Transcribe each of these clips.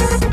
you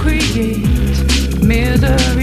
create misery.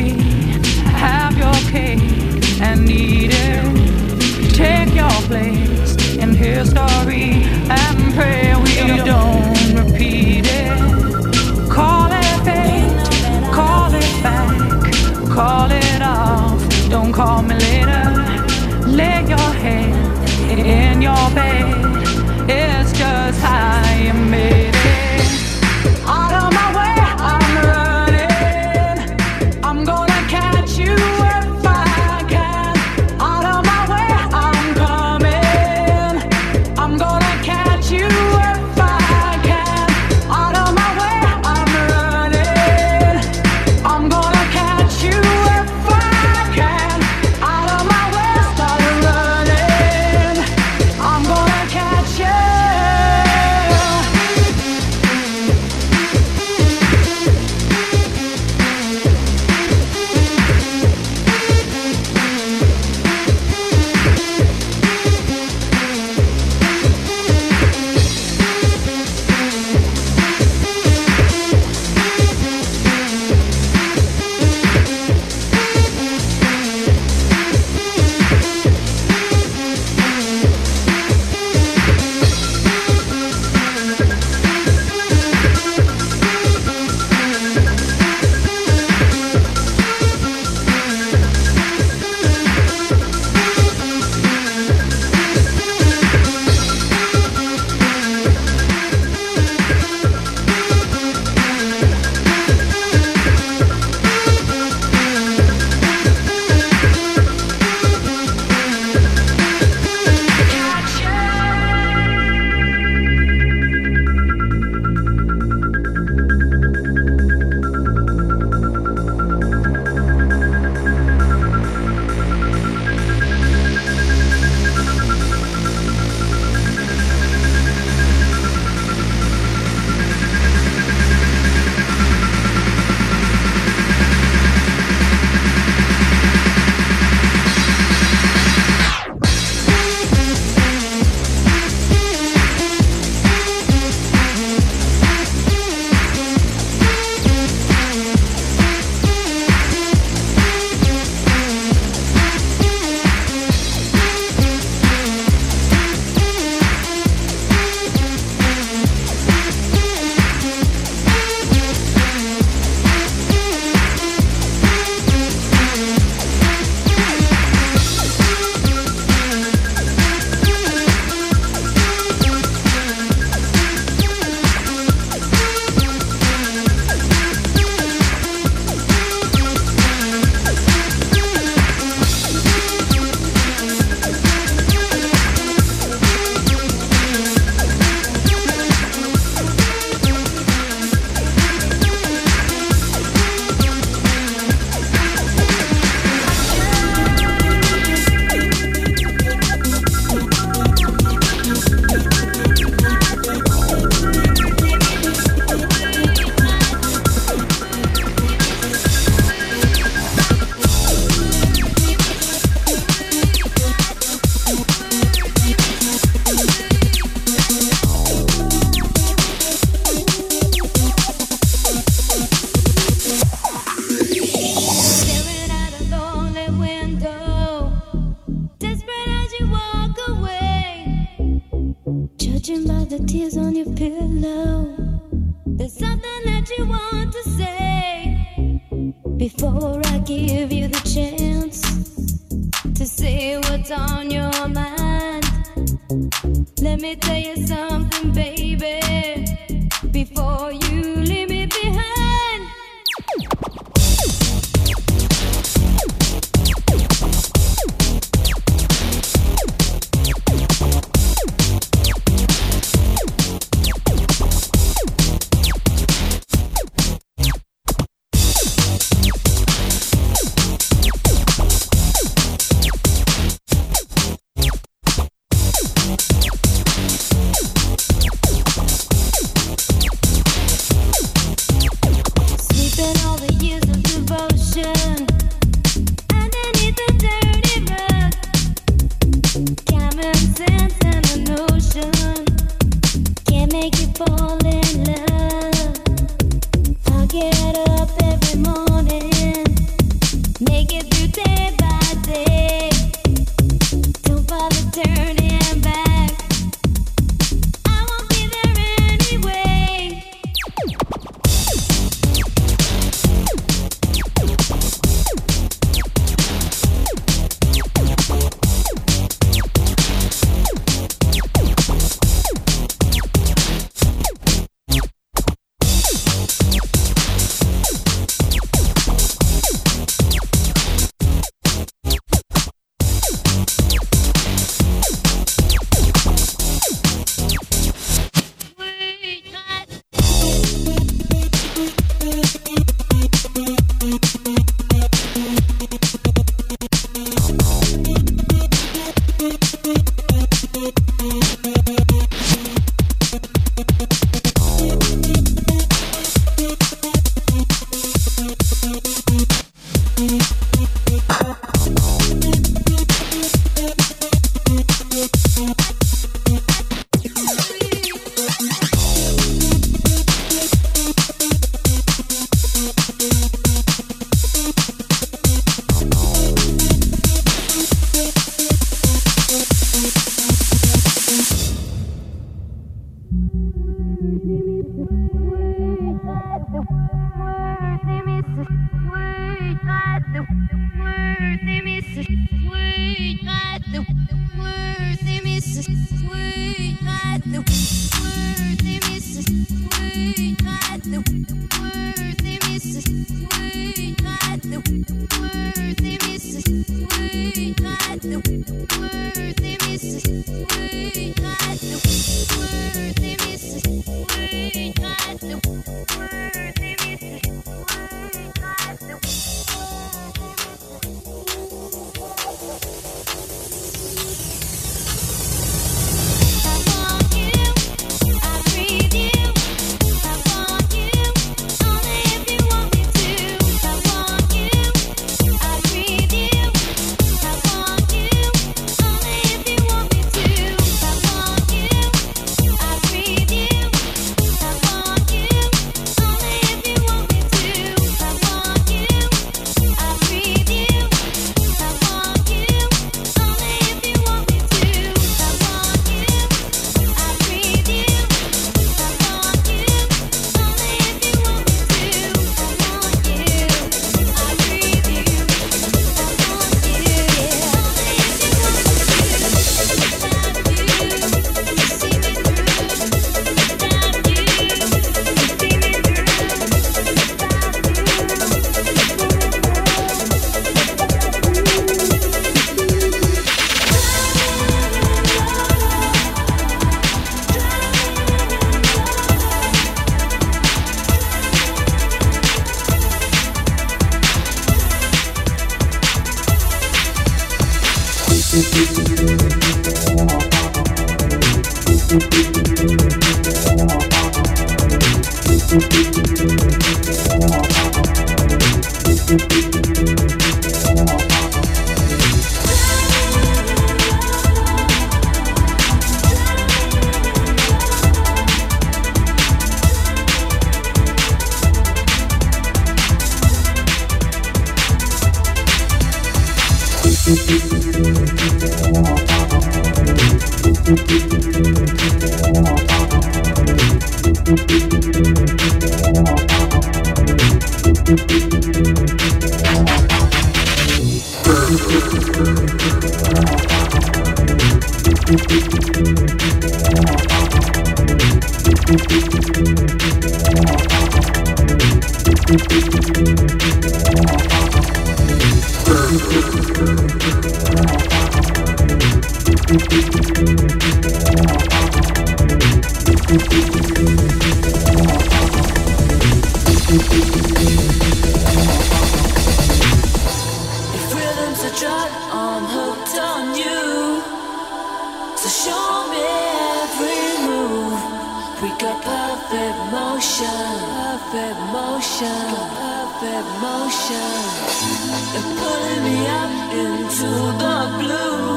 and pulling me up into the blue.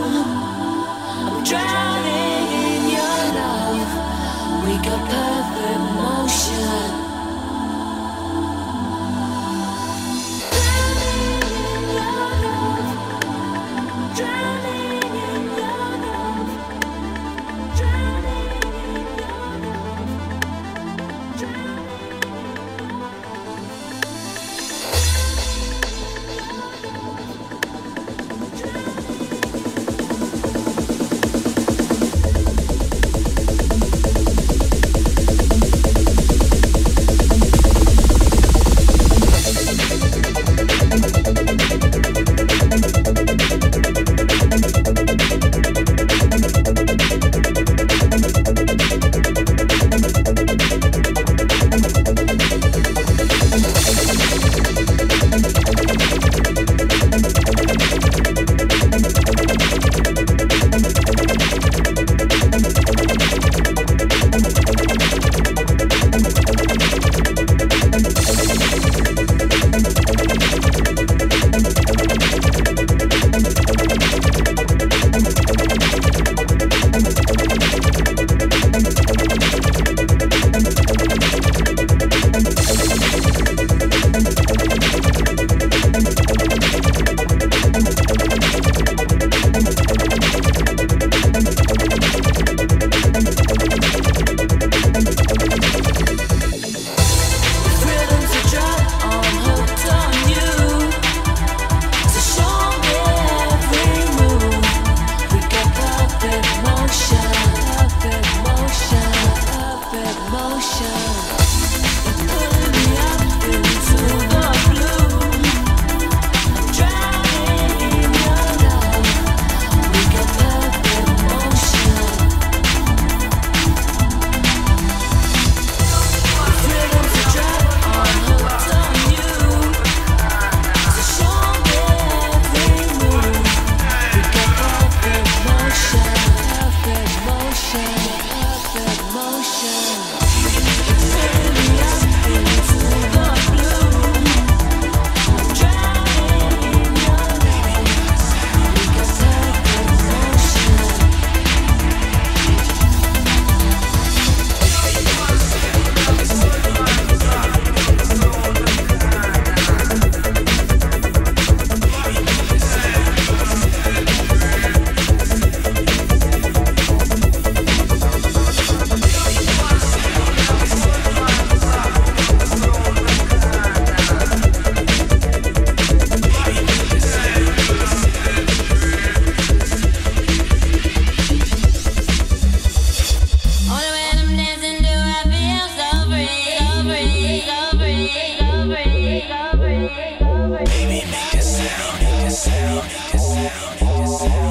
sound, your sound, sound.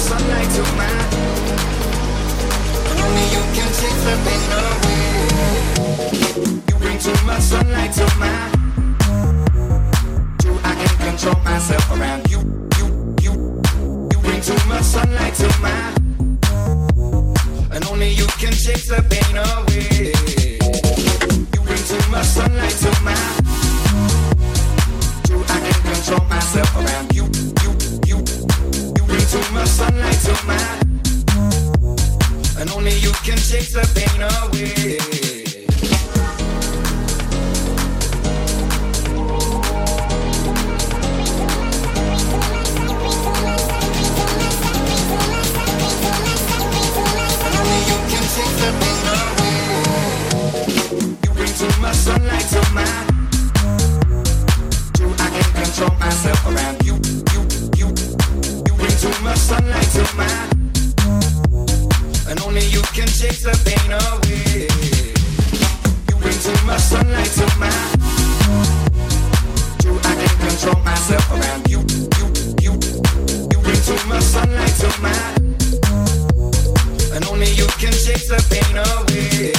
sunlight to. Only you can the pain away. You bring too much sunlight to I can control myself around you. You, you, you bring too much sunlight to. And only you can the pain away. You bring too much sunlight to I can control myself around you. To my sunlight to my, and only you can take the pain away. my sunlight to my, Do I can control myself around you? my sunlight to. And only you can the pain away. You bring sunlight to I can't control myself around you, you, you. You bring sunlight to. And only you can the pain away.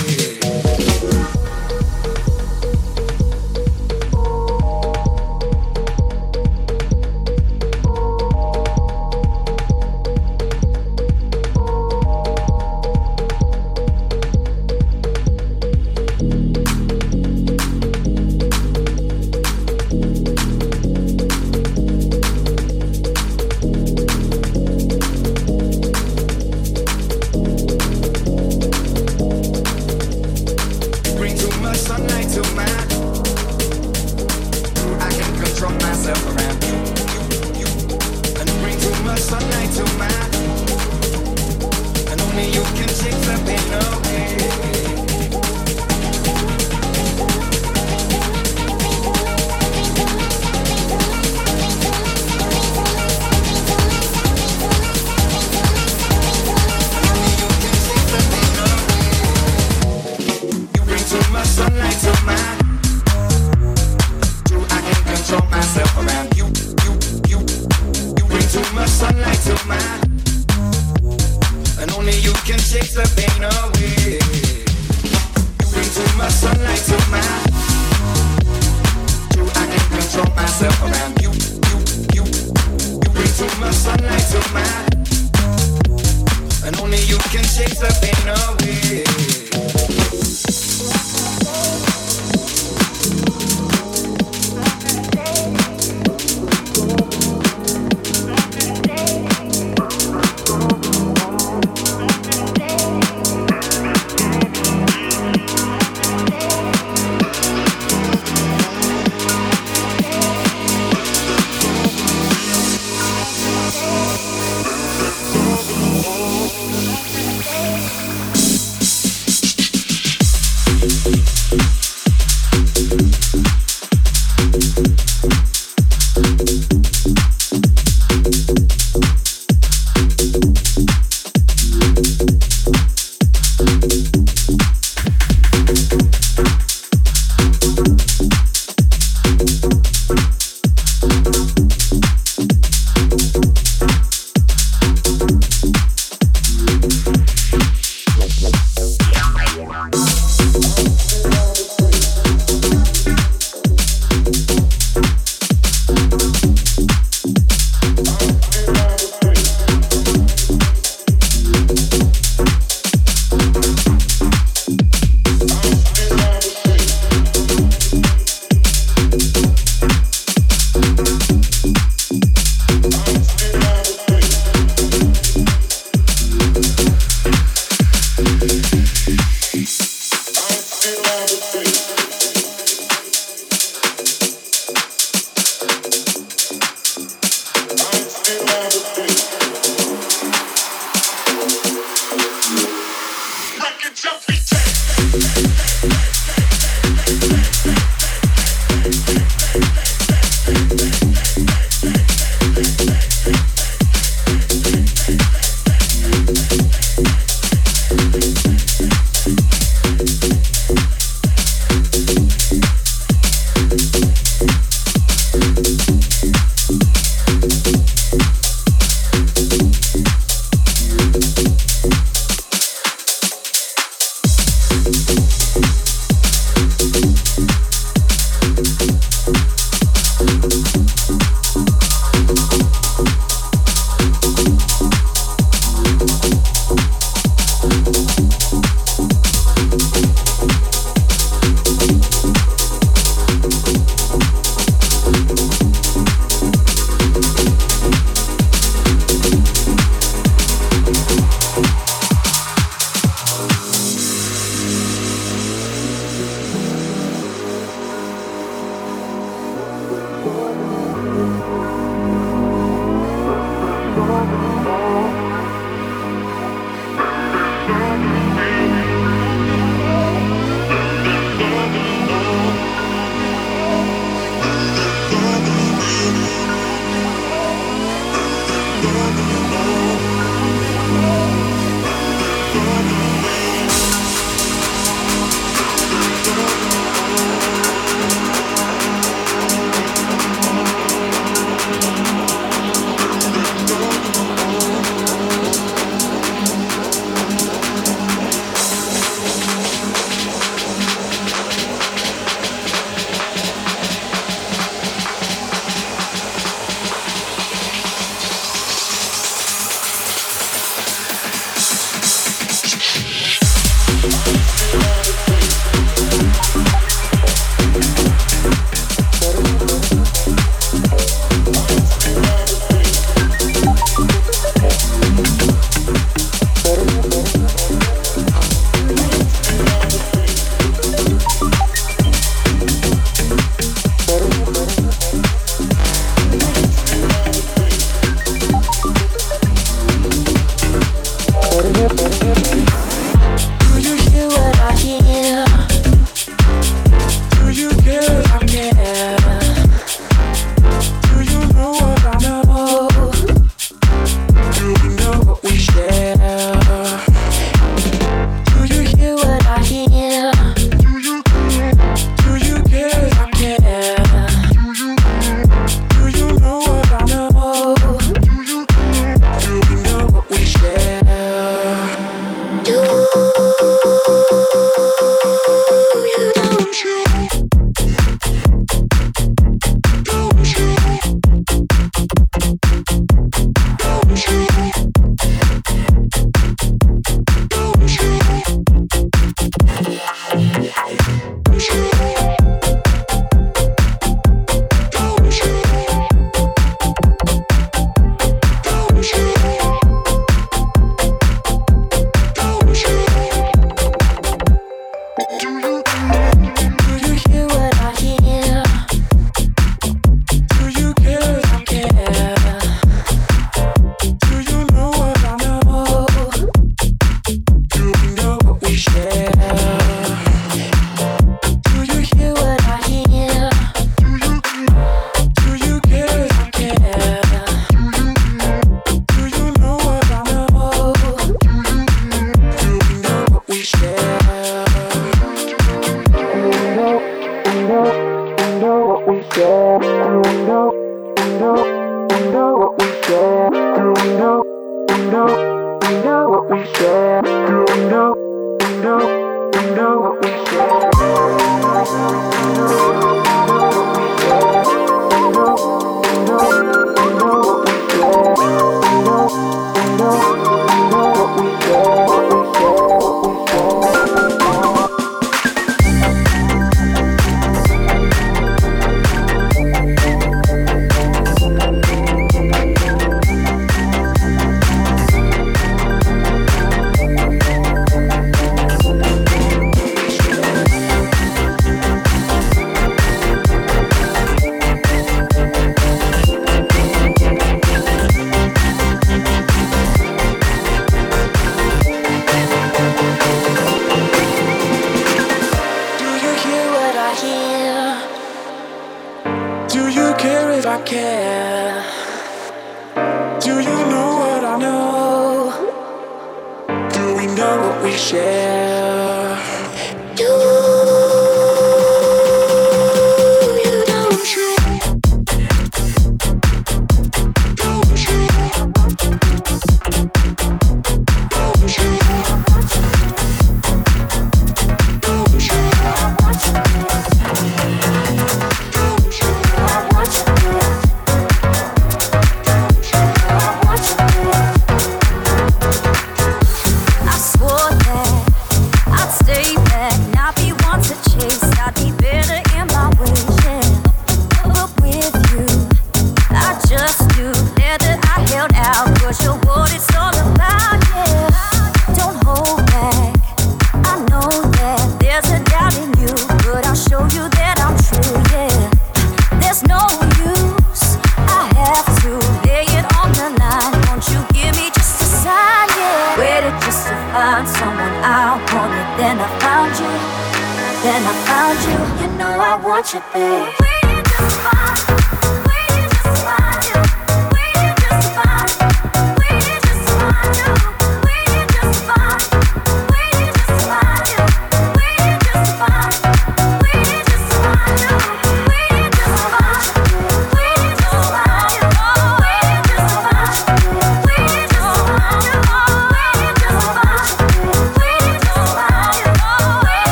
we share.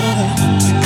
good.